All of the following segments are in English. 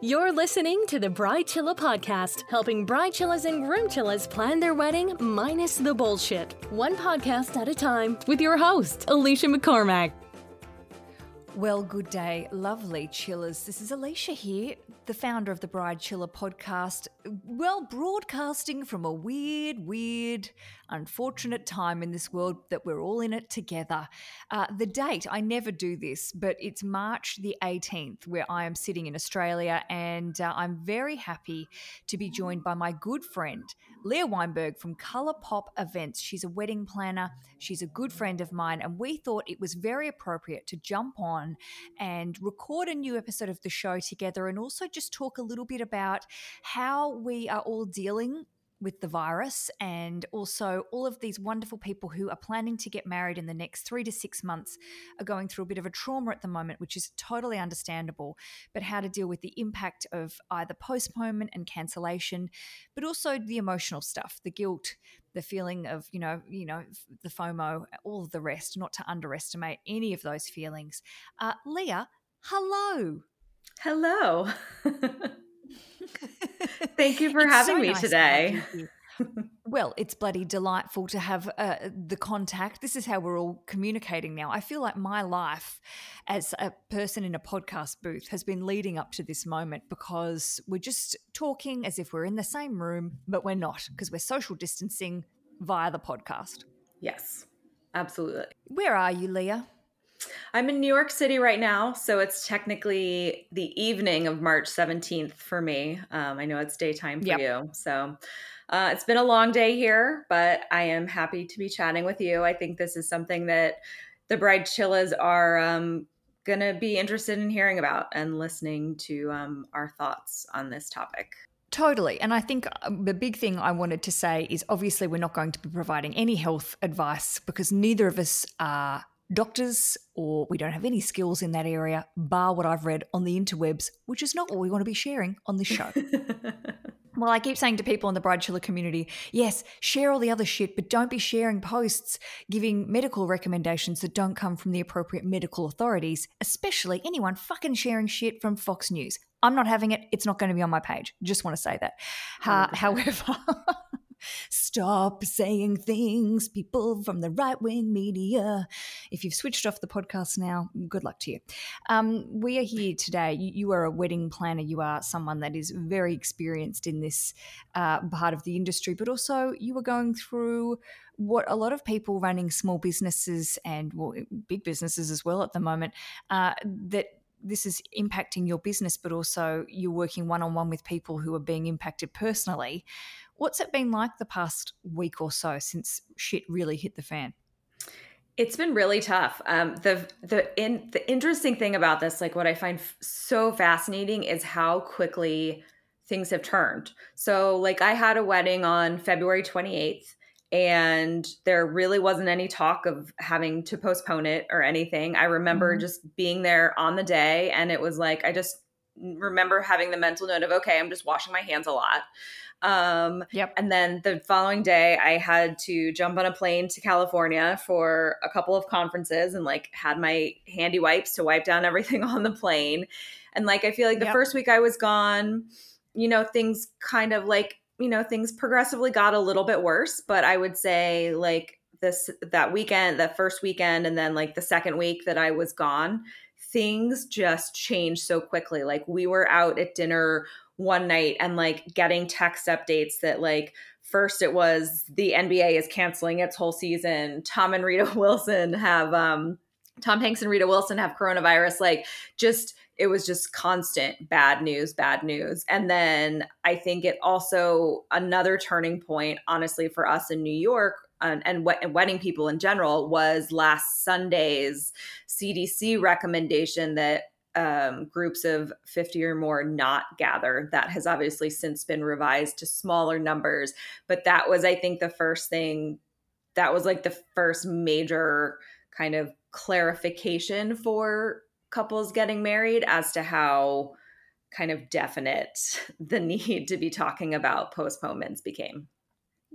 You're listening to the Bride Chilla podcast, helping bride chillas and groom chillas plan their wedding minus the bullshit. One podcast at a time with your host, Alicia McCormack. Well, good day, lovely chillas. This is Alicia here, the founder of the Bride Chilla podcast. Well, broadcasting from a weird, weird, unfortunate time in this world that we're all in it together. Uh, the date, I never do this, but it's March the 18th, where I am sitting in Australia, and uh, I'm very happy to be joined by my good friend, Leah Weinberg from Color Pop Events. She's a wedding planner, she's a good friend of mine, and we thought it was very appropriate to jump on and record a new episode of the show together and also just talk a little bit about how we are all dealing with the virus and also all of these wonderful people who are planning to get married in the next three to six months are going through a bit of a trauma at the moment, which is totally understandable, but how to deal with the impact of either postponement and cancellation, but also the emotional stuff, the guilt, the feeling of, you know, you know, the FOMO, all of the rest, not to underestimate any of those feelings. Uh, Leah, hello. Hello. Thank you for it's having so me nice today. well, it's bloody delightful to have uh, the contact. This is how we're all communicating now. I feel like my life as a person in a podcast booth has been leading up to this moment because we're just talking as if we're in the same room, but we're not because we're social distancing via the podcast. Yes, absolutely. Where are you, Leah? I'm in New York City right now, so it's technically the evening of March 17th for me. Um, I know it's daytime for yep. you. So uh, it's been a long day here, but I am happy to be chatting with you. I think this is something that the Bride Chillas are um, going to be interested in hearing about and listening to um, our thoughts on this topic. Totally. And I think um, the big thing I wanted to say is obviously we're not going to be providing any health advice because neither of us are doctors or we don't have any skills in that area, bar what I've read on the interwebs, which is not what we want to be sharing on this show. well, I keep saying to people in the Bride Chilla community, yes, share all the other shit, but don't be sharing posts giving medical recommendations that don't come from the appropriate medical authorities, especially anyone fucking sharing shit from Fox News. I'm not having it. It's not going to be on my page. Just want to say that. Uh, however, Stop saying things, people from the right wing media. If you've switched off the podcast now, good luck to you. Um, we are here today. You, are a wedding planner. You are someone that is very experienced in this uh, part of the industry, but also you are going through what a lot of people running small businesses and well, big businesses as well at the moment uh, that this is impacting your business, but also you're working one on one with people who are being impacted personally. What's it been like the past week or so since shit really hit the fan? It's been really tough. Um, the the in the interesting thing about this, like what I find f- so fascinating, is how quickly things have turned. So, like I had a wedding on February twenty eighth, and there really wasn't any talk of having to postpone it or anything. I remember mm-hmm. just being there on the day, and it was like I just remember having the mental note of okay, I'm just washing my hands a lot. Um, yep. And then the following day, I had to jump on a plane to California for a couple of conferences and like had my handy wipes to wipe down everything on the plane. And like, I feel like the yep. first week I was gone, you know, things kind of like, you know, things progressively got a little bit worse. But I would say like this, that weekend, that first weekend, and then like the second week that I was gone, things just changed so quickly. Like we were out at dinner one night and like getting text updates that like first it was the NBA is canceling its whole season. Tom and Rita Wilson have um Tom Hanks and Rita Wilson have coronavirus like just it was just constant bad news, bad news. And then I think it also another turning point honestly for us in New York and, and, and wedding people in general was last Sunday's CDC recommendation that um, groups of 50 or more not gather. That has obviously since been revised to smaller numbers. But that was, I think, the first thing that was like the first major kind of clarification for couples getting married as to how kind of definite the need to be talking about postponements became.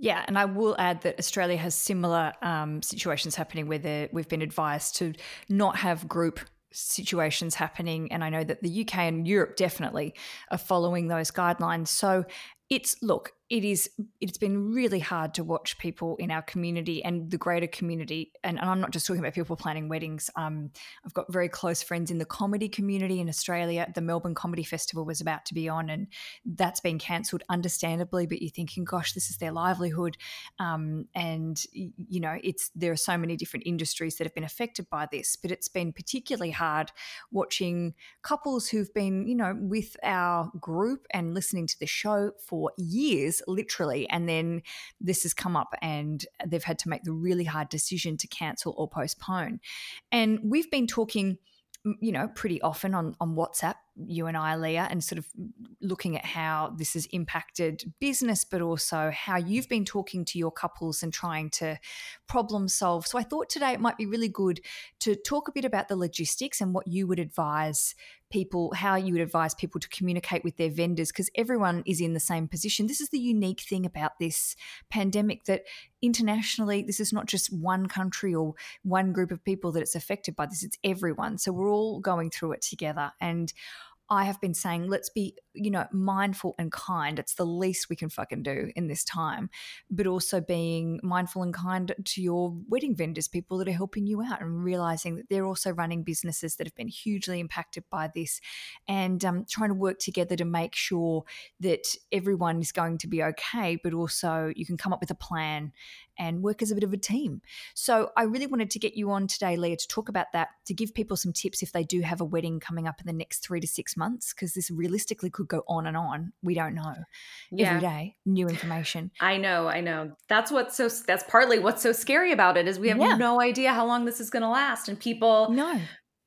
Yeah, and I will add that Australia has similar um, situations happening where we've been advised to not have group situations happening. And I know that the UK and Europe definitely are following those guidelines. So it's look, it is it's been really hard to watch people in our community and the greater community and, and i'm not just talking about people planning weddings. Um, i've got very close friends in the comedy community in australia. The melbourne comedy festival was about to be on and that's been cancelled understandably but you're thinking gosh this is their livelihood. Um, and you know it's there are so many different industries that have been affected by this but it's been particularly hard watching couples who've been you know with our group and listening to the show for years literally. And then this has come up and they've had to make the really hard decision to cancel or postpone. And we've been talking you know, pretty often on, on WhatsApp, you and I, Leah, and sort of looking at how this has impacted business, but also how you've been talking to your couples and trying to problem solve. So I thought today it might be really good to talk a bit about the logistics and what you would advise people, how you would advise people to communicate with their vendors, because everyone is in the same position. This is the unique thing about this pandemic that internationally, this is not just one country or one group of people that it's affected by this, it's everyone. So we're all going through it together. And I have been saying, let's be, you know, mindful and kind. It's the least we can fucking do in this time. But also being mindful and kind to your wedding vendors, people that are helping you out, and realizing that they're also running businesses that have been hugely impacted by this and um, trying to work together to make sure that everyone is going to be okay, but also you can come up with a plan and work as a bit of a team. So I really wanted to get you on today, Leah, to talk about that, to give people some tips if they do have a wedding coming up in the next three to six months, because this realistically could go on and on. We don't know. Yeah. Every day, new information. I know, I know. That's what's so that's partly what's so scary about it is we have yeah. no idea how long this is gonna last. And people no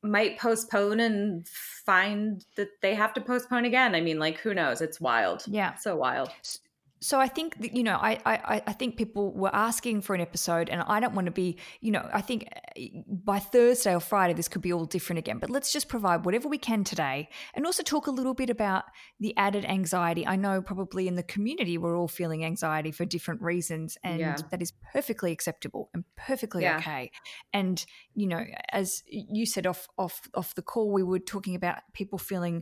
might postpone and find that they have to postpone again. I mean, like who knows? It's wild. Yeah. So wild. So I think that, you know, I, I I think people were asking for an episode, and I don't want to be, you know, I think eh, by Thursday or Friday this could be all different again. But let's just provide whatever we can today, and also talk a little bit about the added anxiety. I know probably in the community we're all feeling anxiety for different reasons, and yeah. that is perfectly acceptable and perfectly yeah. okay. And you know, as you said off off off the call, we were talking about people feeling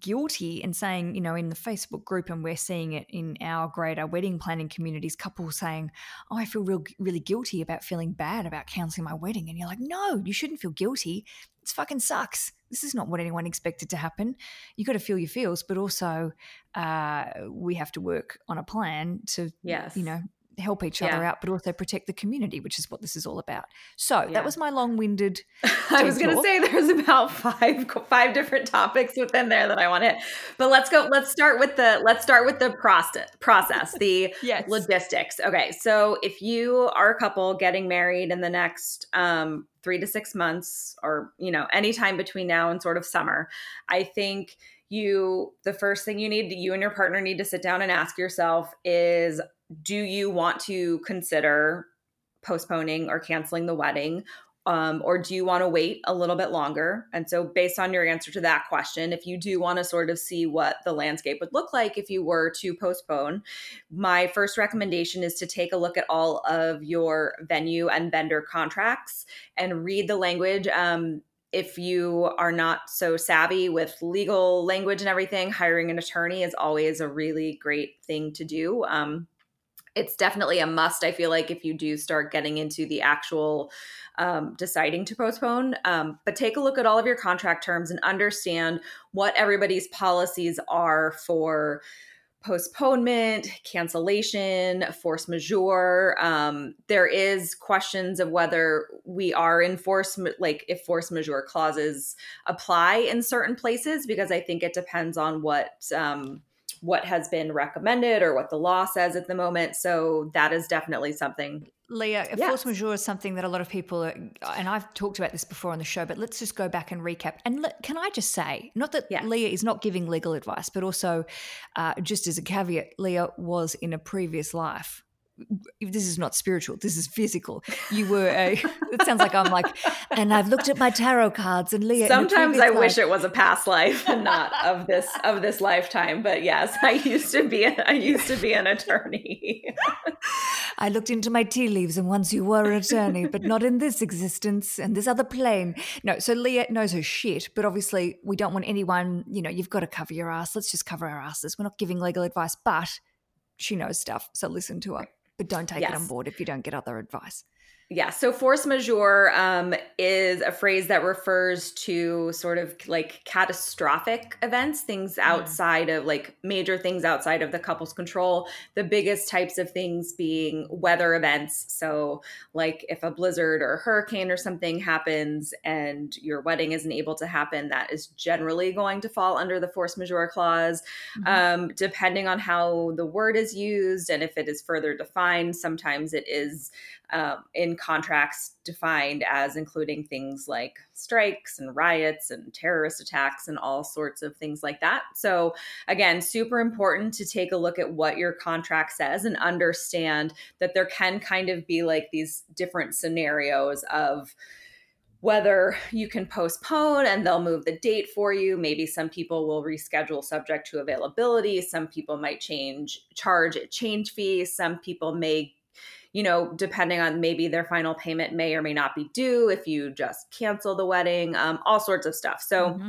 guilty and saying, you know, in the Facebook group, and we're seeing it in our greater wedding planning communities, couples saying, Oh, I feel real, really guilty about feeling bad about canceling my wedding. And you're like, No, you shouldn't feel guilty. It fucking sucks. This is not what anyone expected to happen. You got to feel your feels, but also uh, we have to work on a plan to, yes. you know, help each other yeah. out, but also protect the community, which is what this is all about. So yeah. that was my long-winded. I was going to say there's about five five different topics within there that I want to hit, but let's go. Let's start with the let's start with the process. Process the yes. logistics. Okay, so if you are a couple getting married in the next um, three to six months, or you know any time between now and sort of summer, I think you the first thing you need you and your partner need to sit down and ask yourself is do you want to consider postponing or canceling the wedding? Um, or do you want to wait a little bit longer? And so, based on your answer to that question, if you do want to sort of see what the landscape would look like if you were to postpone, my first recommendation is to take a look at all of your venue and vendor contracts and read the language. Um, if you are not so savvy with legal language and everything, hiring an attorney is always a really great thing to do. Um, it's definitely a must. I feel like if you do start getting into the actual um, deciding to postpone, um, but take a look at all of your contract terms and understand what everybody's policies are for postponement, cancellation, force majeure. Um, there is questions of whether we are in force, like if force majeure clauses apply in certain places, because I think it depends on what um, what has been recommended or what the law says at the moment. So that is definitely something. Leah, yes. force majeure is something that a lot of people, are, and I've talked about this before on the show, but let's just go back and recap. And le- can I just say, not that yes. Leah is not giving legal advice, but also uh, just as a caveat, Leah was in a previous life this is not spiritual this is physical you were a it sounds like i'm like and i've looked at my tarot cards and leah sometimes i life. wish it was a past life and not of this of this lifetime but yes i used to be a, i used to be an attorney I looked into my tea leaves, and once you were an attorney, but not in this existence and this other plane. No, so Leah knows her shit, but obviously we don't want anyone, you know, you've got to cover your ass. Let's just cover our asses. We're not giving legal advice, but she knows stuff. So listen to her, but don't take yes. it on board if you don't get other advice. Yeah. So force majeure um, is a phrase that refers to sort of like catastrophic events, things mm. outside of like major things outside of the couple's control. The biggest types of things being weather events. So, like if a blizzard or a hurricane or something happens and your wedding isn't able to happen, that is generally going to fall under the force majeure clause. Mm-hmm. Um, depending on how the word is used and if it is further defined, sometimes it is um, in contracts defined as including things like strikes and riots and terrorist attacks and all sorts of things like that. So, again, super important to take a look at what your contract says and understand that there can kind of be like these different scenarios of whether you can postpone and they'll move the date for you. Maybe some people will reschedule subject to availability. Some people might change, charge a change fee. Some people may you know, depending on maybe their final payment may or may not be due if you just cancel the wedding, um, all sorts of stuff. So, mm-hmm.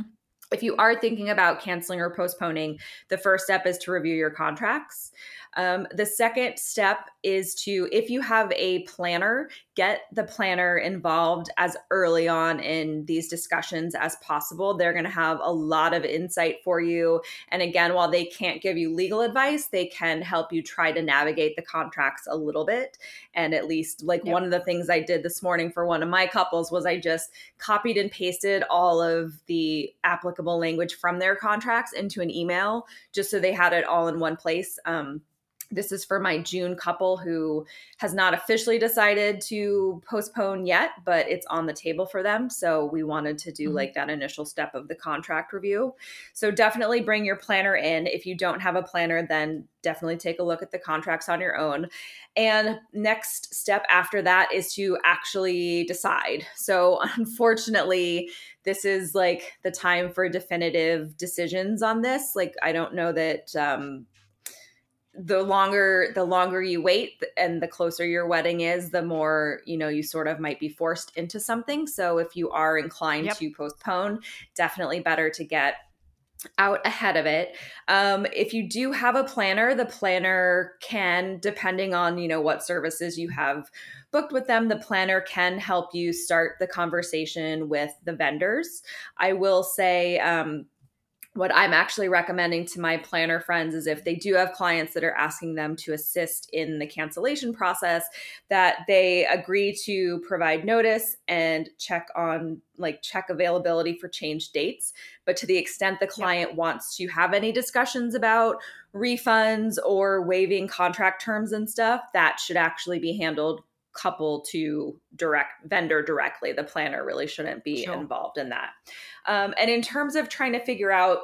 if you are thinking about canceling or postponing, the first step is to review your contracts. Um, the second step is to, if you have a planner, get the planner involved as early on in these discussions as possible. They're going to have a lot of insight for you. And again, while they can't give you legal advice, they can help you try to navigate the contracts a little bit. And at least, like yep. one of the things I did this morning for one of my couples was I just copied and pasted all of the applicable language from their contracts into an email just so they had it all in one place. Um, this is for my June couple who has not officially decided to postpone yet, but it's on the table for them. So we wanted to do mm-hmm. like that initial step of the contract review. So definitely bring your planner in. If you don't have a planner, then definitely take a look at the contracts on your own. And next step after that is to actually decide. So unfortunately, this is like the time for definitive decisions on this. Like I don't know that um the longer the longer you wait and the closer your wedding is the more you know you sort of might be forced into something. So if you are inclined yep. to postpone definitely better to get out ahead of it. Um, if you do have a planner the planner can depending on you know what services you have booked with them the planner can help you start the conversation with the vendors. I will say um, what I'm actually recommending to my planner friends is if they do have clients that are asking them to assist in the cancellation process, that they agree to provide notice and check on like check availability for change dates. But to the extent the client yeah. wants to have any discussions about refunds or waiving contract terms and stuff, that should actually be handled couple to direct vendor directly. The planner really shouldn't be sure. involved in that. Um, and in terms of trying to figure out,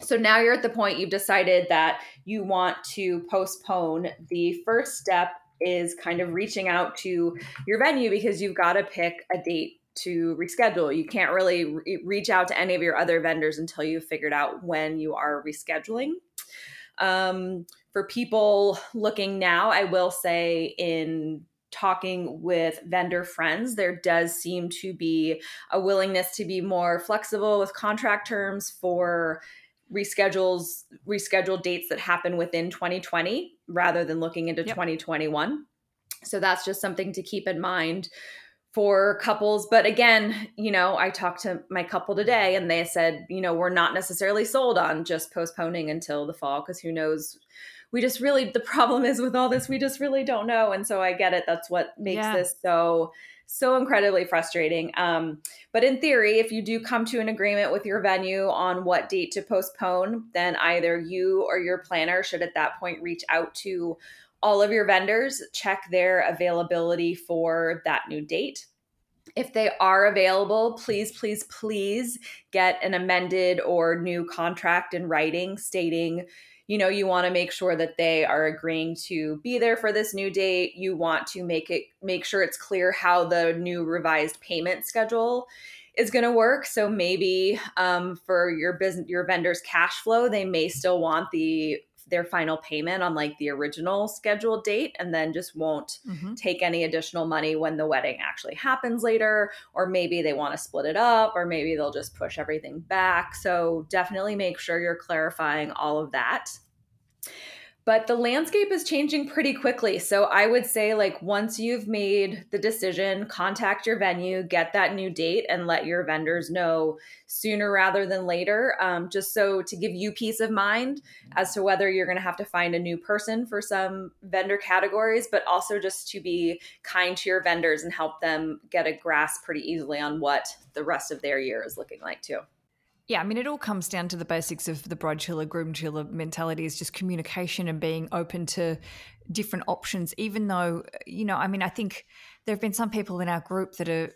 so now you're at the point you've decided that you want to postpone. The first step is kind of reaching out to your venue because you've got to pick a date to reschedule. You can't really re- reach out to any of your other vendors until you've figured out when you are rescheduling. Um, for people looking now, I will say in talking with vendor friends, there does seem to be a willingness to be more flexible with contract terms for reschedules rescheduled dates that happen within 2020 rather than looking into yep. 2021. So that's just something to keep in mind for couples. But again, you know, I talked to my couple today and they said, you know, we're not necessarily sold on just postponing until the fall because who knows we just really the problem is with all this we just really don't know. And so i get it. That's what makes yeah. this so so incredibly frustrating. Um, but in theory if you do come to an agreement with your venue on what date to postpone then either you or your planner should at that point reach out to all of your vendors check their availability for that new date. If they are available, please, please, please get an amended or new contract in writing stating you know you want to make sure that they are agreeing to be there for this new date. You want to make it make sure it's clear how the new revised payment schedule is going to work. So maybe um, for your business your vendor's cash flow they may still want the their final payment on like the original scheduled date and then just won't mm-hmm. take any additional money when the wedding actually happens later or maybe they want to split it up or maybe they'll just push everything back so definitely make sure you're clarifying all of that but the landscape is changing pretty quickly. So I would say, like, once you've made the decision, contact your venue, get that new date, and let your vendors know sooner rather than later. Um, just so to give you peace of mind as to whether you're going to have to find a new person for some vendor categories, but also just to be kind to your vendors and help them get a grasp pretty easily on what the rest of their year is looking like, too. Yeah, I mean, it all comes down to the basics of the bride chilla, groom chilla mentality is just communication and being open to different options, even though, you know, I mean, I think there have been some people in our group that are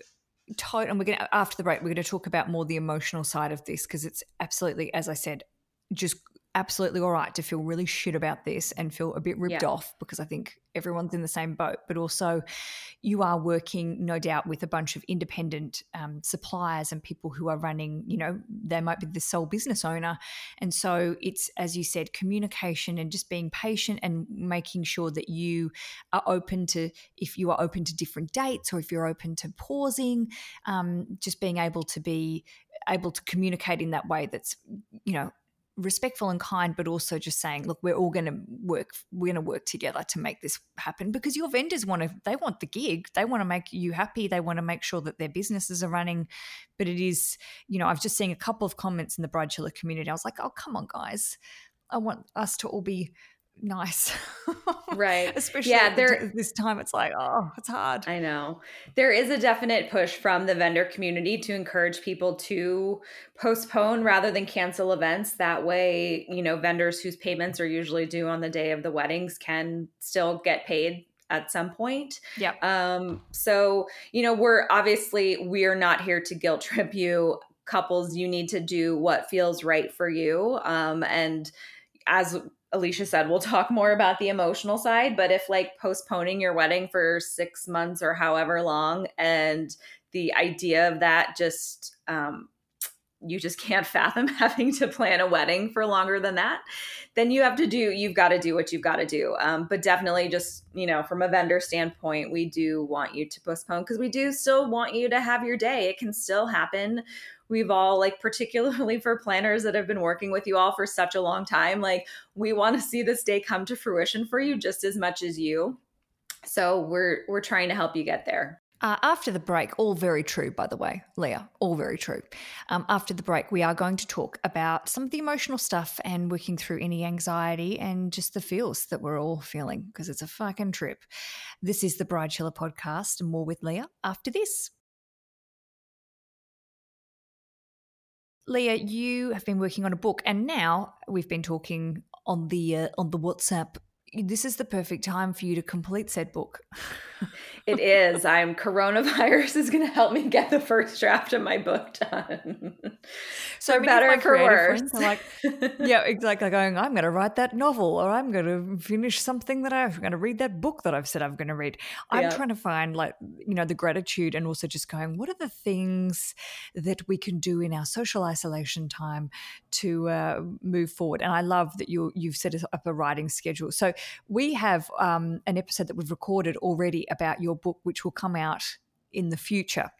told, and we're going to, after the break, we're going to talk about more the emotional side of this because it's absolutely, as I said, just absolutely all right to feel really shit about this and feel a bit ripped yeah. off because I think everyone's in the same boat. But also, you are working, no doubt, with a bunch of independent um, suppliers and people who are running, you know, they might be the sole business owner. And so, it's, as you said, communication and just being patient and making sure that you are open to, if you are open to different dates or if you're open to pausing, um, just being able to be able to communicate in that way that's you know respectful and kind, but also just saying, look, we're all going to work, we're going to work together to make this happen because your vendors want to, they want the gig. They want to make you happy. They want to make sure that their businesses are running. But it is, you know, I've just seen a couple of comments in the bride chilla community. I was like, oh, come on, guys. I want us to all be nice. right. Especially yeah, there, this time it's like, oh, it's hard. I know. There is a definite push from the vendor community to encourage people to postpone rather than cancel events. That way, you know, vendors whose payments are usually due on the day of the weddings can still get paid at some point. Yeah. Um, so, you know, we're obviously we're not here to guilt trip you. Couples, you need to do what feels right for you. Um, and as Alicia said, we'll talk more about the emotional side. But if like postponing your wedding for six months or however long, and the idea of that just, um, you just can't fathom having to plan a wedding for longer than that, then you have to do, you've got to do what you've got to do. Um, but definitely, just, you know, from a vendor standpoint, we do want you to postpone because we do still want you to have your day. It can still happen we've all like particularly for planners that have been working with you all for such a long time like we want to see this day come to fruition for you just as much as you so we're we're trying to help you get there uh, after the break, all very true, by the way, Leah, all very true. Um, after the break, we are going to talk about some of the emotional stuff and working through any anxiety and just the feels that we're all feeling because it's a fucking trip. This is the Bride Chilla podcast, more with Leah after this. Leah, you have been working on a book, and now we've been talking on the uh, on the WhatsApp this is the perfect time for you to complete said book. it is. I'm coronavirus is going to help me get the first draft of my book done. So for better for worse. like, yeah, exactly. Going, I'm going to write that novel, or I'm going to finish something that I'm going to read that book that I've said I'm going to read. I'm yeah. trying to find like you know the gratitude, and also just going, what are the things that we can do in our social isolation time to uh, move forward? And I love that you you've set up a writing schedule. So we have um, an episode that we've recorded already about your book, which will come out in the future.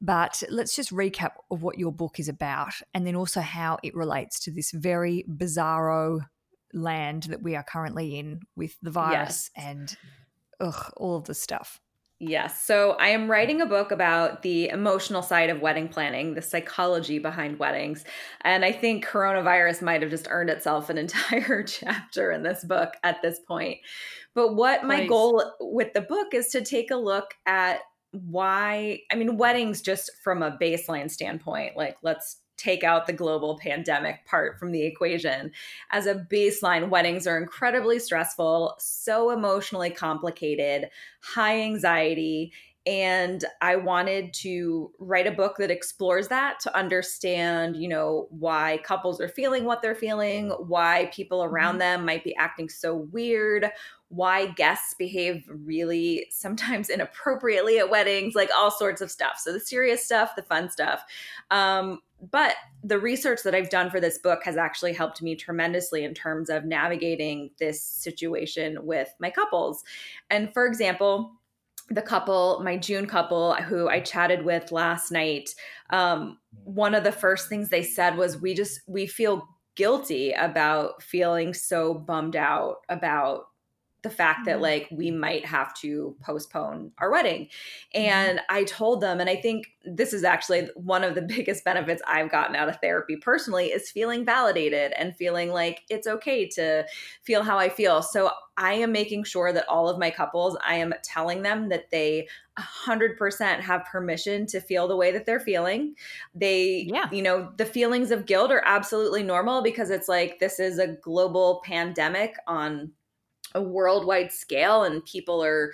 But let's just recap of what your book is about and then also how it relates to this very bizarro land that we are currently in with the virus yes. and ugh, all of the stuff. Yes. So I am writing a book about the emotional side of wedding planning, the psychology behind weddings. And I think coronavirus might have just earned itself an entire chapter in this book at this point. But what my goal with the book is to take a look at why, I mean, weddings just from a baseline standpoint, like let's take out the global pandemic part from the equation. As a baseline, weddings are incredibly stressful, so emotionally complicated, high anxiety. and i wanted to write a book that explores that to understand you know why couples are feeling what they're feeling why people around mm-hmm. them might be acting so weird why guests behave really sometimes inappropriately at weddings like all sorts of stuff so the serious stuff the fun stuff um, but the research that I've done for this book has actually helped me tremendously in terms of navigating this situation with my couples. And for example, the couple, my June couple who I chatted with last night, um, one of the first things they said was, We just, we feel guilty about feeling so bummed out about the fact that mm-hmm. like we might have to postpone our wedding. Mm-hmm. And I told them, and I think this is actually one of the biggest benefits I've gotten out of therapy personally is feeling validated and feeling like it's okay to feel how I feel. So I am making sure that all of my couples, I am telling them that they 100% have permission to feel the way that they're feeling. They, yeah. you know, the feelings of guilt are absolutely normal because it's like this is a global pandemic on a worldwide scale and people are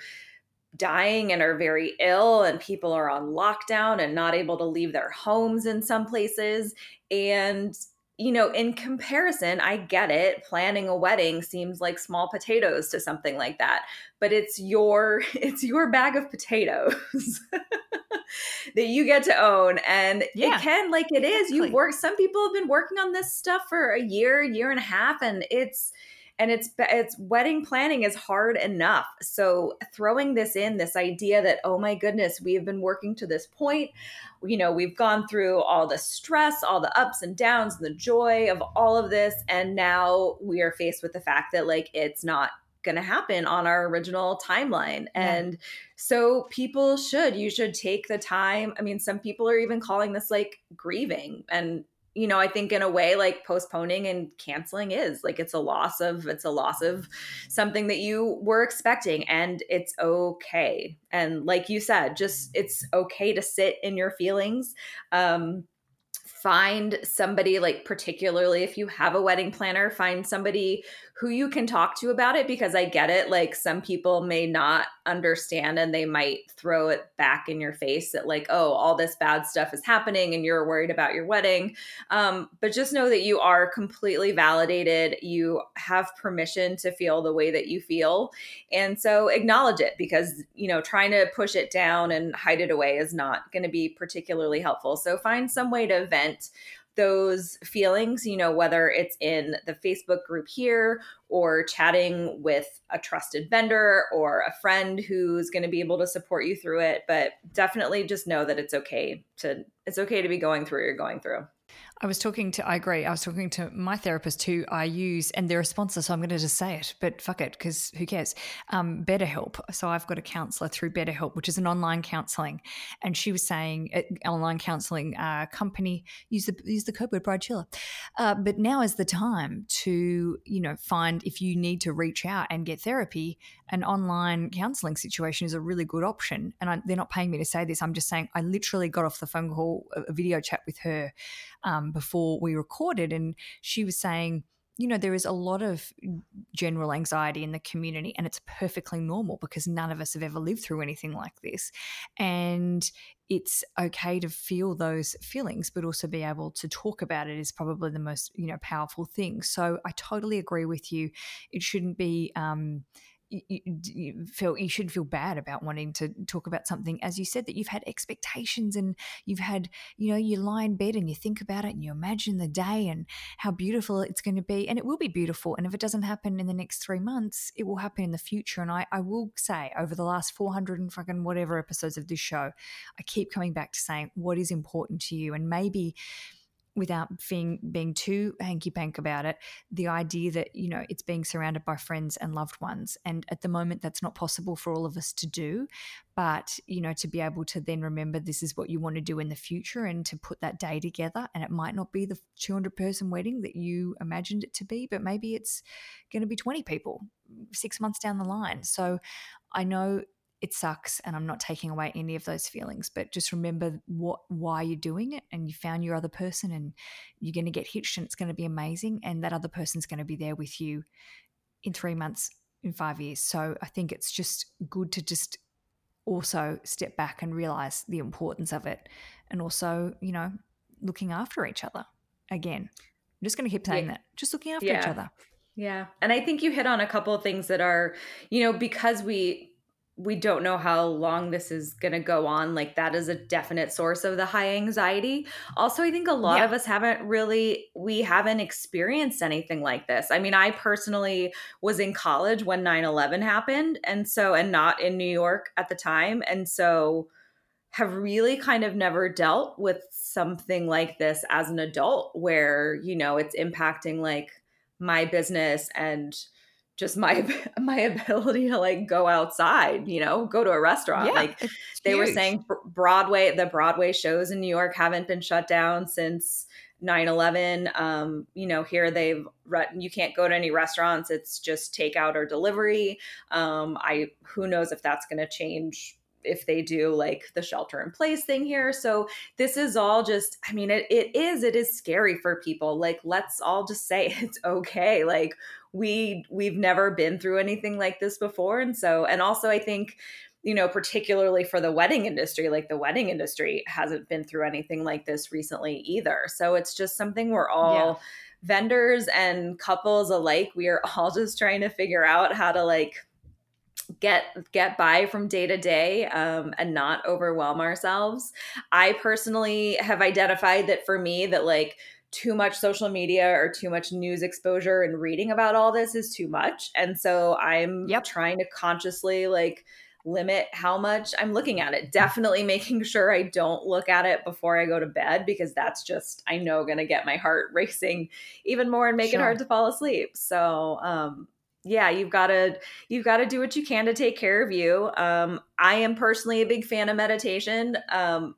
dying and are very ill and people are on lockdown and not able to leave their homes in some places and you know in comparison i get it planning a wedding seems like small potatoes to something like that but it's your it's your bag of potatoes that you get to own and yeah, it can like it is exactly. you work some people have been working on this stuff for a year year and a half and it's and it's it's wedding planning is hard enough so throwing this in this idea that oh my goodness we have been working to this point you know we've gone through all the stress all the ups and downs and the joy of all of this and now we are faced with the fact that like it's not going to happen on our original timeline. Yeah. And so people should, you should take the time. I mean, some people are even calling this like grieving. And you know, I think in a way like postponing and canceling is like it's a loss of it's a loss of something that you were expecting and it's okay. And like you said, just it's okay to sit in your feelings. Um find somebody like particularly if you have a wedding planner find somebody who you can talk to about it because I get it like some people may not understand and they might throw it back in your face that like oh all this bad stuff is happening and you're worried about your wedding. Um, but just know that you are completely validated. You have permission to feel the way that you feel. And so acknowledge it because you know trying to push it down and hide it away is not going to be particularly helpful. So find some way to vent those feelings, you know, whether it's in the Facebook group here or chatting with a trusted vendor or a friend who's going to be able to support you through it, but definitely just know that it's okay to it's okay to be going through you're going through. I was talking to, I agree. I was talking to my therapist who I use, and they're a sponsor, so I'm going to just say it, but fuck it, because who cares? Um, BetterHelp. So I've got a counselor through BetterHelp, which is an online counseling. And she was saying, uh, online counseling uh, company, use the, use the code word Bride Chilla. Uh, but now is the time to, you know, find if you need to reach out and get therapy, an online counseling situation is a really good option. And I, they're not paying me to say this. I'm just saying, I literally got off the phone call, a video chat with her um, before we recorded, and she was saying, you know, there is a lot of general anxiety in the community, and it's perfectly normal because none of us have ever lived through anything like this. And it's okay to feel those feelings, but also be able to talk about it is probably the most, you know, powerful thing. So I totally agree with you. It shouldn't be, um, you, you, feel you should feel bad about wanting to talk about something. As you said that you've had expectations and you've had you know you lie in bed and you think about it and you imagine the day and how beautiful it's going to be and it will be beautiful and if it doesn't happen in the next three months it will happen in the future. And I, I will say over the last 400 and fucking whatever episodes of this show I keep coming back to saying what is important to you and maybe without being being too hanky pank about it the idea that you know it's being surrounded by friends and loved ones and at the moment that's not possible for all of us to do but you know to be able to then remember this is what you want to do in the future and to put that day together and it might not be the 200 person wedding that you imagined it to be but maybe it's going to be 20 people 6 months down the line. So i know it sucks and i'm not taking away any of those feelings but just remember what why you're doing it and you found your other person and you're going to get hitched and it's going to be amazing and that other person's going to be there with you in 3 months in 5 years so i think it's just good to just also step back and realize the importance of it and also, you know, looking after each other. Again, I'm just going to keep saying yeah. that. Just looking after yeah. each other. Yeah. And I think you hit on a couple of things that are, you know, because we we don't know how long this is going to go on like that is a definite source of the high anxiety also i think a lot yeah. of us haven't really we haven't experienced anything like this i mean i personally was in college when 9-11 happened and so and not in new york at the time and so have really kind of never dealt with something like this as an adult where you know it's impacting like my business and just my my ability to like go outside you know go to a restaurant yeah, like they huge. were saying broadway the broadway shows in new york haven't been shut down since 9-11 um, you know here they've you can't go to any restaurants it's just takeout or delivery um, i who knows if that's going to change if they do like the shelter in place thing here. So this is all just i mean it, it is it is scary for people. Like let's all just say it's okay. Like we we've never been through anything like this before. And so and also i think you know particularly for the wedding industry like the wedding industry hasn't been through anything like this recently either. So it's just something we're all yeah. vendors and couples alike we are all just trying to figure out how to like get get by from day to day um, and not overwhelm ourselves i personally have identified that for me that like too much social media or too much news exposure and reading about all this is too much. And so I'm yep. trying to consciously like limit how much I'm looking at it. Definitely making sure I don't look at it before I go to bed because that's just I know going to get my heart racing even more and make sure. it hard to fall asleep. So, um yeah, you've got to you've got to do what you can to take care of you. Um I am personally a big fan of meditation. Um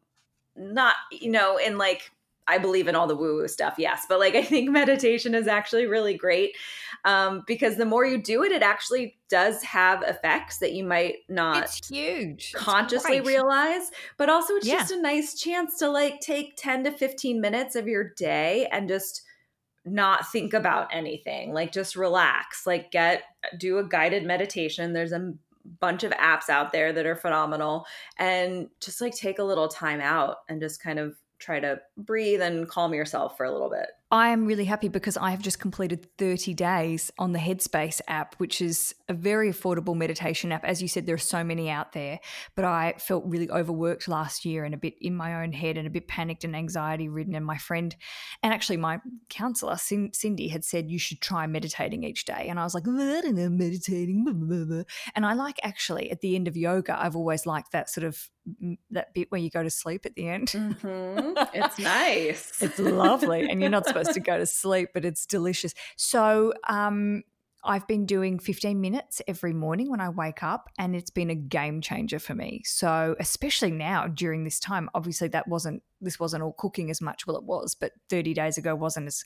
not you know in like I believe in all the woo woo stuff, yes. But like, I think meditation is actually really great um, because the more you do it, it actually does have effects that you might not it's huge. consciously realize. But also, it's yeah. just a nice chance to like take 10 to 15 minutes of your day and just not think about anything. Like, just relax, like, get do a guided meditation. There's a bunch of apps out there that are phenomenal and just like take a little time out and just kind of try to breathe and calm yourself for a little bit. I am really happy because I have just completed 30 days on the Headspace app, which is a very affordable meditation app. As you said, there are so many out there, but I felt really overworked last year and a bit in my own head and a bit panicked and anxiety ridden. And my friend, and actually my counselor, Cindy, had said you should try meditating each day. And I was like, I don't know, meditating. And I like actually at the end of yoga, I've always liked that sort of that bit where you go to sleep at the end. Mm-hmm. It's nice. it's lovely. And you're not supposed to go to sleep, but it's delicious. So, um, I've been doing 15 minutes every morning when I wake up, and it's been a game changer for me. So, especially now during this time, obviously that wasn't this wasn't all cooking as much. Well, it was, but 30 days ago wasn't as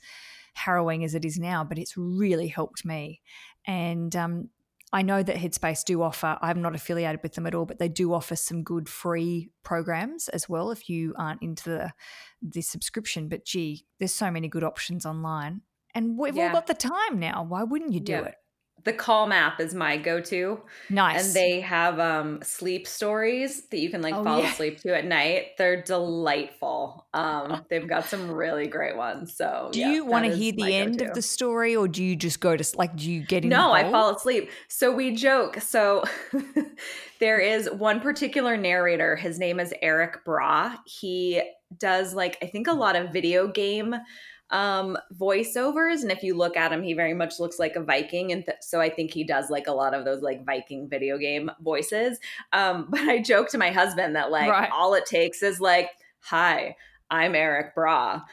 harrowing as it is now. But it's really helped me, and um, I know that Headspace do offer, I'm not affiliated with them at all, but they do offer some good free programs as well if you aren't into the, the subscription. But gee, there's so many good options online. And we've yeah. all got the time now. Why wouldn't you do yeah. it? The calm app is my go-to. Nice. and they have um sleep stories that you can like oh, fall yeah. asleep to at night. They're delightful. Um they've got some really great ones. So do yeah, you want to hear the end go-to. of the story or do you just go to like do you get in no i fall asleep. So we joke. So there is one particular narrator. His name is Erik Braa he does like i think a lot of video game um, voiceovers. And if you look at him, he very much looks like a Viking. And th- so I think he does like a lot of those like Viking video game voices. Um, but I joke to my husband that like right. all it takes is like, hi, I'm Erik Braa.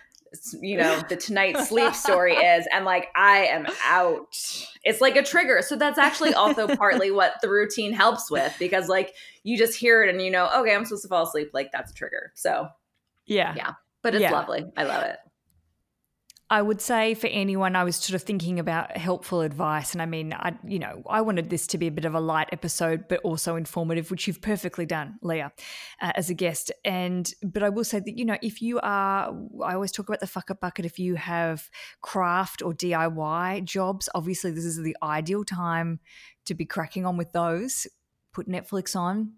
You know, the tonight sleep story is, and like I am out. It's like a trigger. So that's actually also partly what the routine helps with because like you just hear it and you know, okay, I'm supposed to fall asleep. Like that's a trigger. So yeah. Yeah. But it's yeah. lovely. I love it. I would say for anyone, I was sort of thinking about helpful advice. And I mean, I, you know, I wanted this to be a bit of a light episode, but also informative, which you've perfectly done, Leah, uh, as a guest. And, but I will say that, you know, if you are, I always talk about the fuck up bucket. If you have craft or DIY jobs, obviously this is the ideal time to be cracking on with those. Put Netflix on,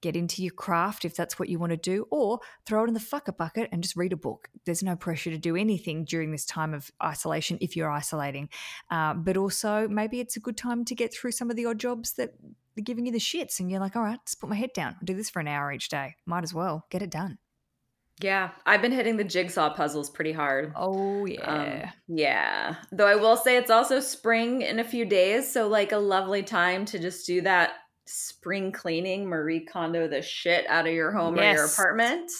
get into your craft if that's what you want to do, or throw it in the fucker bucket and just read a book. There's no pressure to do anything during this time of isolation if you're isolating. Uh, but also, maybe it's a good time to get through some of the odd jobs that are giving you the shits, and you're like, all right, just put my head down. I'll do this for an hour each day. Might as well get it done. Yeah, I've been hitting the jigsaw puzzles pretty hard. Oh, yeah. Um, yeah. Though I will say it's also spring in a few days. So, like, a lovely time to just do that spring cleaning, Marie Kondo the shit out of your home yes. or your apartment.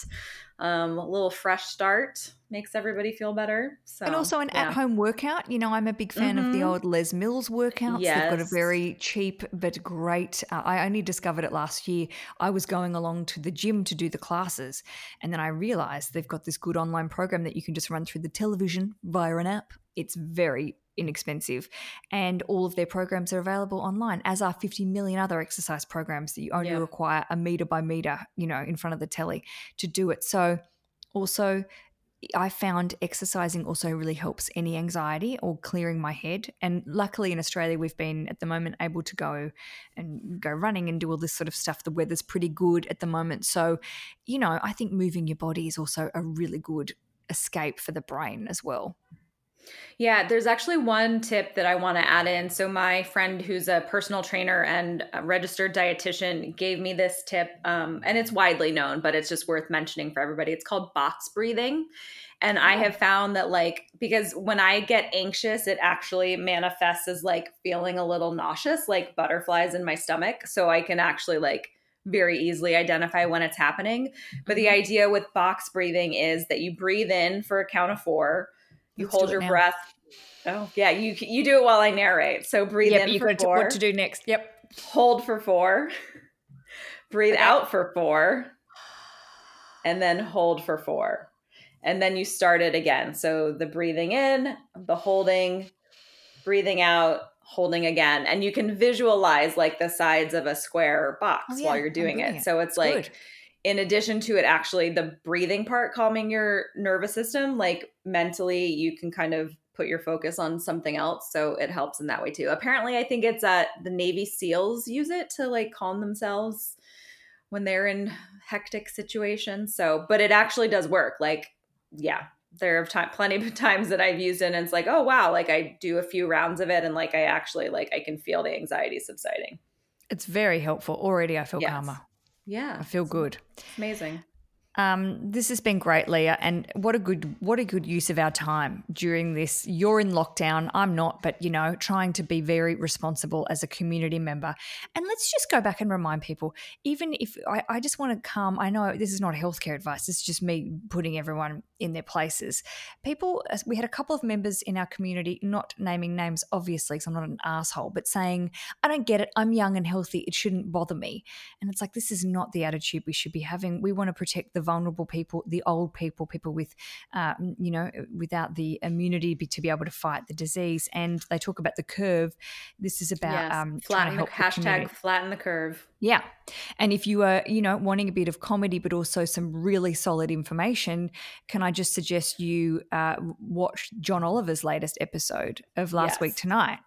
Um, a little fresh start makes everybody feel better. So, and also an yeah. at-home workout. You know, I'm a big fan mm-hmm. of the mm-hmm. old Les Mills workouts. Yes. They've got a very cheap but great. Uh, I only discovered it last year. I was going along to the gym to do the classes, and then I realized they've got this good online program that you can just run through the television via an app. It's very inexpensive and all of their programs are available online as are 50 million other exercise programs that you only yeah. require a meter by meter you know in front of the telly to do it so also I found exercising also really helps any anxiety or clearing my head. And luckily in Australia, we've been at the moment able to go and go running and do all this sort of stuff. The weather's pretty good at the moment. So, you know, I think moving your body is also a really good escape for the brain as well. Yeah, there's actually one tip that I want to add in. So, my friend who's a personal trainer and a registered dietitian gave me this tip, um, and it's widely known, but it's just worth mentioning for everybody. It's called box breathing. And I have found that, like, because when I get anxious, it actually manifests as like feeling a little nauseous, like butterflies in my stomach. So, I can actually, like, very easily identify when it's happening. But the mm-hmm. idea with box breathing is that you breathe in for a count of four you Let's hold your breath. Oh yeah, you you do it while I narrate. So breathe yep, in for four. what to do next. Yep. Hold for four. breathe okay. out for four. And then hold for four. And then you start it again. So the breathing in, the holding, breathing out, holding again. And you can visualize like the sides of a square box oh, yeah. while you're oh, doing it. So it's, it's like good in addition to it actually the breathing part calming your nervous system like mentally you can kind of put your focus on something else so it helps in that way too. Apparently i think it's that the navy seals use it to like calm themselves when they're in hectic situations so but it actually does work like yeah there have time, plenty of times that i've used it and it's like oh wow like i do a few rounds of it and like i actually like i can feel the anxiety subsiding. It's very helpful. Already i feel yes. calmer yeah. I feel good. Amazing. Um, this has been great, Leah, and what a good what a good use of our time during this. You're in lockdown, I'm not, but you know, trying to be very responsible as a community member. And let's just go back and remind people, even if I, I just want to come, I know this is not healthcare advice, this is just me putting everyone in their places. People, we had a couple of members in our community, not naming names, obviously, because I'm not an asshole, but saying, I don't get it, I'm young and healthy, it shouldn't bother me. And it's like, this is not the attitude we should be having. We want to protect the the vulnerable people, the old people, people with, uh, you know, without the immunity to be able to fight the disease. And they talk about the curve. This is about yes. um, flatten the, hashtag the flatten the curve. Yeah. And if you are, you know, wanting a bit of comedy, but also some really solid information, can I just suggest you uh, watch John Oliver's latest episode of Last yes. Week Tonight,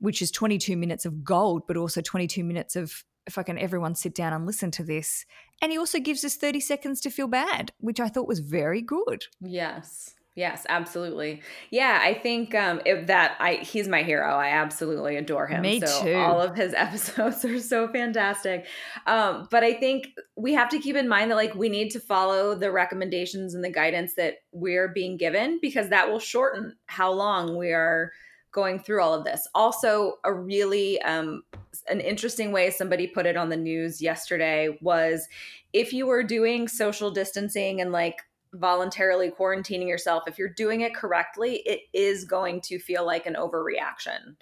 which is 22 minutes of gold, but also 22 minutes of if I can everyone sit down and listen to this. And he also gives us 30 seconds to feel bad, which I thought was very good. Yes. Yes, absolutely. Yeah, I think um if that I he's my hero. I absolutely adore him. Me so too. All of his episodes are so fantastic. Um, but I think we have to keep in mind that like we need to follow the recommendations and the guidance that we're being given because that will shorten how long we are going through all of this. Also, a really um, an interesting way somebody put it on the news yesterday was if you were doing social distancing and like voluntarily quarantining yourself, if you're doing it correctly, it is going to feel like an overreaction.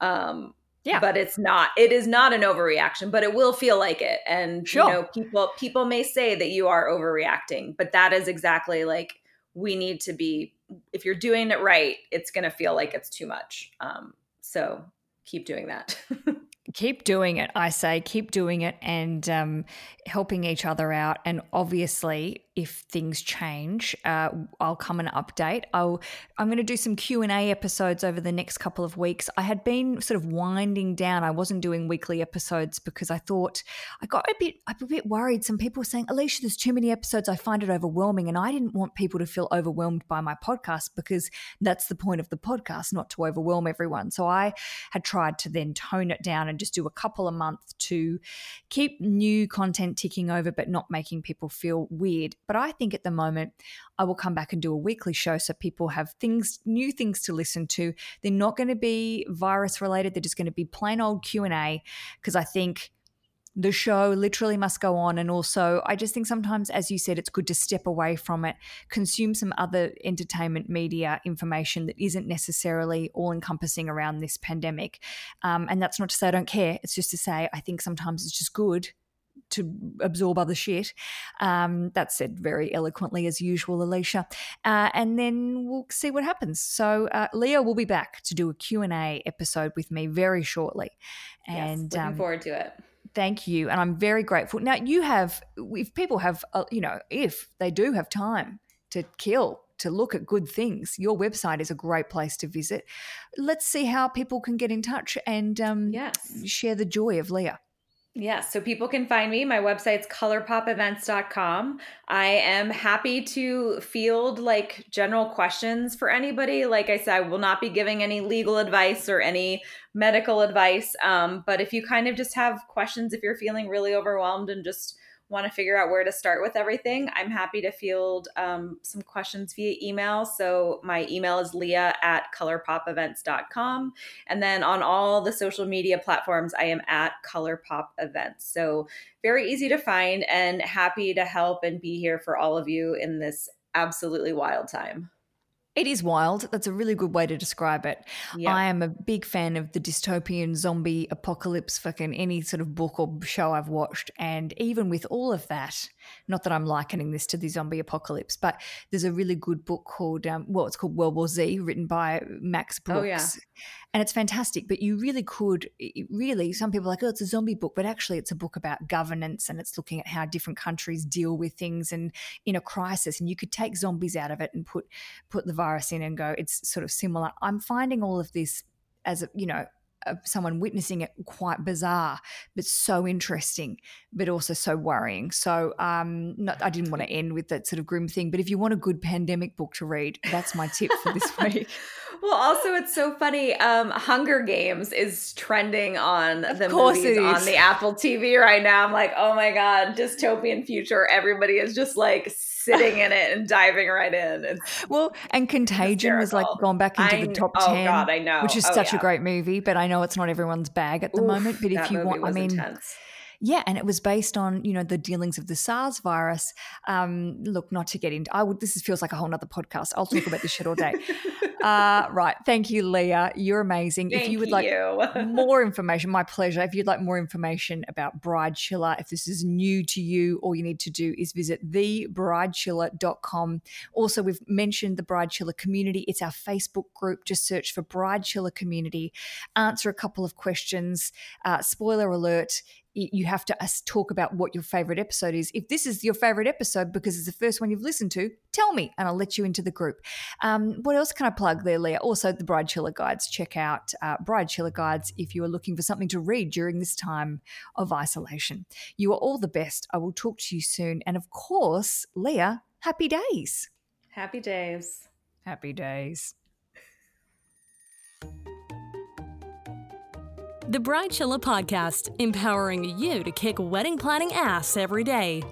Um, yeah. But it's not. It is not an overreaction, but it will feel like it. And sure. you know, people people may say that you are overreacting, but that is exactly like we need to be if you're doing it right, it's going to feel like it's too much. Um, so keep doing that. keep doing it. I say keep doing it and um, helping each other out. And obviously, if things change. Uh, I'll come and update. I'll, I'm going to do some Q and A episodes over the next couple of weeks. I had been sort of winding down. I wasn't doing weekly episodes because I thought I got a bit, I'm a bit worried. Some people were saying, Alicia, there's too many episodes. I find it overwhelming, and I didn't want people to feel overwhelmed by my podcast because that's the point of the podcast, not to overwhelm everyone. So I had tried to then tone it down and just do a couple a month to keep new content ticking over, but not making people feel weird. But I think at the moment, I will come back and do a weekly show so people have things, new things to listen to. They're not going to be virus related. They're just going to be plain old Q and A because I think the show literally must go on. And also, I just think sometimes, as you said, it's good to step away from it, consume some other entertainment media information that isn't necessarily all encompassing around this pandemic. Um, and that's not to say I don't care. It's just to say I think sometimes it's just good to absorb other shit. Um, that's said very eloquently as usual, Alicia. Uh, and then we'll see what happens. So uh, Leah will be back to do a Q&A episode with me very shortly. And yes, looking um, forward to it. Thank you. And I'm very grateful. Now, you have, if people have, uh, you know, if they do have time to kill to look at good things, your website is a great place to visit. Let's see how people can get in touch and um, yes. share the joy of Leah. Yes, so people can find me. My website's colorpopevents.com. I am happy to field like general questions for anybody. Like I said, I will not be giving any legal advice or any medical advice. Um, but if you kind of just have questions, if you're feeling really overwhelmed and just want to figure out where to start with everything, I'm happy to field um, some questions via email. So my email is leah at colorpopevents.com. And then on all the social media platforms, I am at colorpop events. So very easy to find and happy to help and be here for all of you in this absolutely wild time. It is wild. That's a really good way to describe it. Yeah. I am a big fan of the dystopian zombie apocalypse, fucking any sort of book or show I've watched. And even with all of that, not that I'm likening this to the zombie apocalypse, but there's a really good book called, um, well, it's called World War Z, written by Max Brooks. Oh, yeah and it's fantastic. But you really could, really, some people are like, oh, it's a zombie book, but actually, it's a book about governance and it's looking at how different countries deal with things and in a crisis. And you could take zombies out of it and put put the virus in and go. It's sort of similar. I'm finding all of this as a, you know someone witnessing it quite bizarre, but so interesting, but also so worrying. So um, not, I didn't want to end with that sort of grim thing, but if you want a good pandemic book to read, that's my tip for this week. well, also it's so funny. Um, Hunger Games is trending on of the movies on the Apple TV right now. I'm like, oh my god, dystopian future. Everybody is just like sitting in it and diving right in. It's well, and Contagion was like gone back into I, the top oh ten. God, I know, which is oh, such yeah. a great movie. But I know it's not everyone's bag at the Oof, moment. But if you want, I mean. Intense. Yeah, and it was based on you know the dealings of the SARS virus. Um, look, not to get into, I would. This feels like a whole other podcast. I'll talk about this shit all day. Uh, right. Thank you, Leah. You're amazing. Thank if you would like more information, my pleasure. If you'd like more information about Bride Chilla, if this is new to you, all you need to do is visit thebridechilla.com. Also, we've mentioned the Bride Chilla community. It's our Facebook group. Just search for Bride Chilla community. Answer a couple of questions. Uh, spoiler alert you have to talk about what your favorite episode is. If this is your favorite episode because it's the first one you've listened to, tell me and I'll let you into the group. Um, what else can I plug there, Leah? Also, the Bride Chilla Guides. Check out uh, Bride Chilla Guides if you are looking for something to read during this time of isolation. You are all the best. I will talk to you soon. And of course, Leah, happy days. Happy days. Happy days. The Bride Chilla Podcast, empowering you to kick wedding planning ass every day.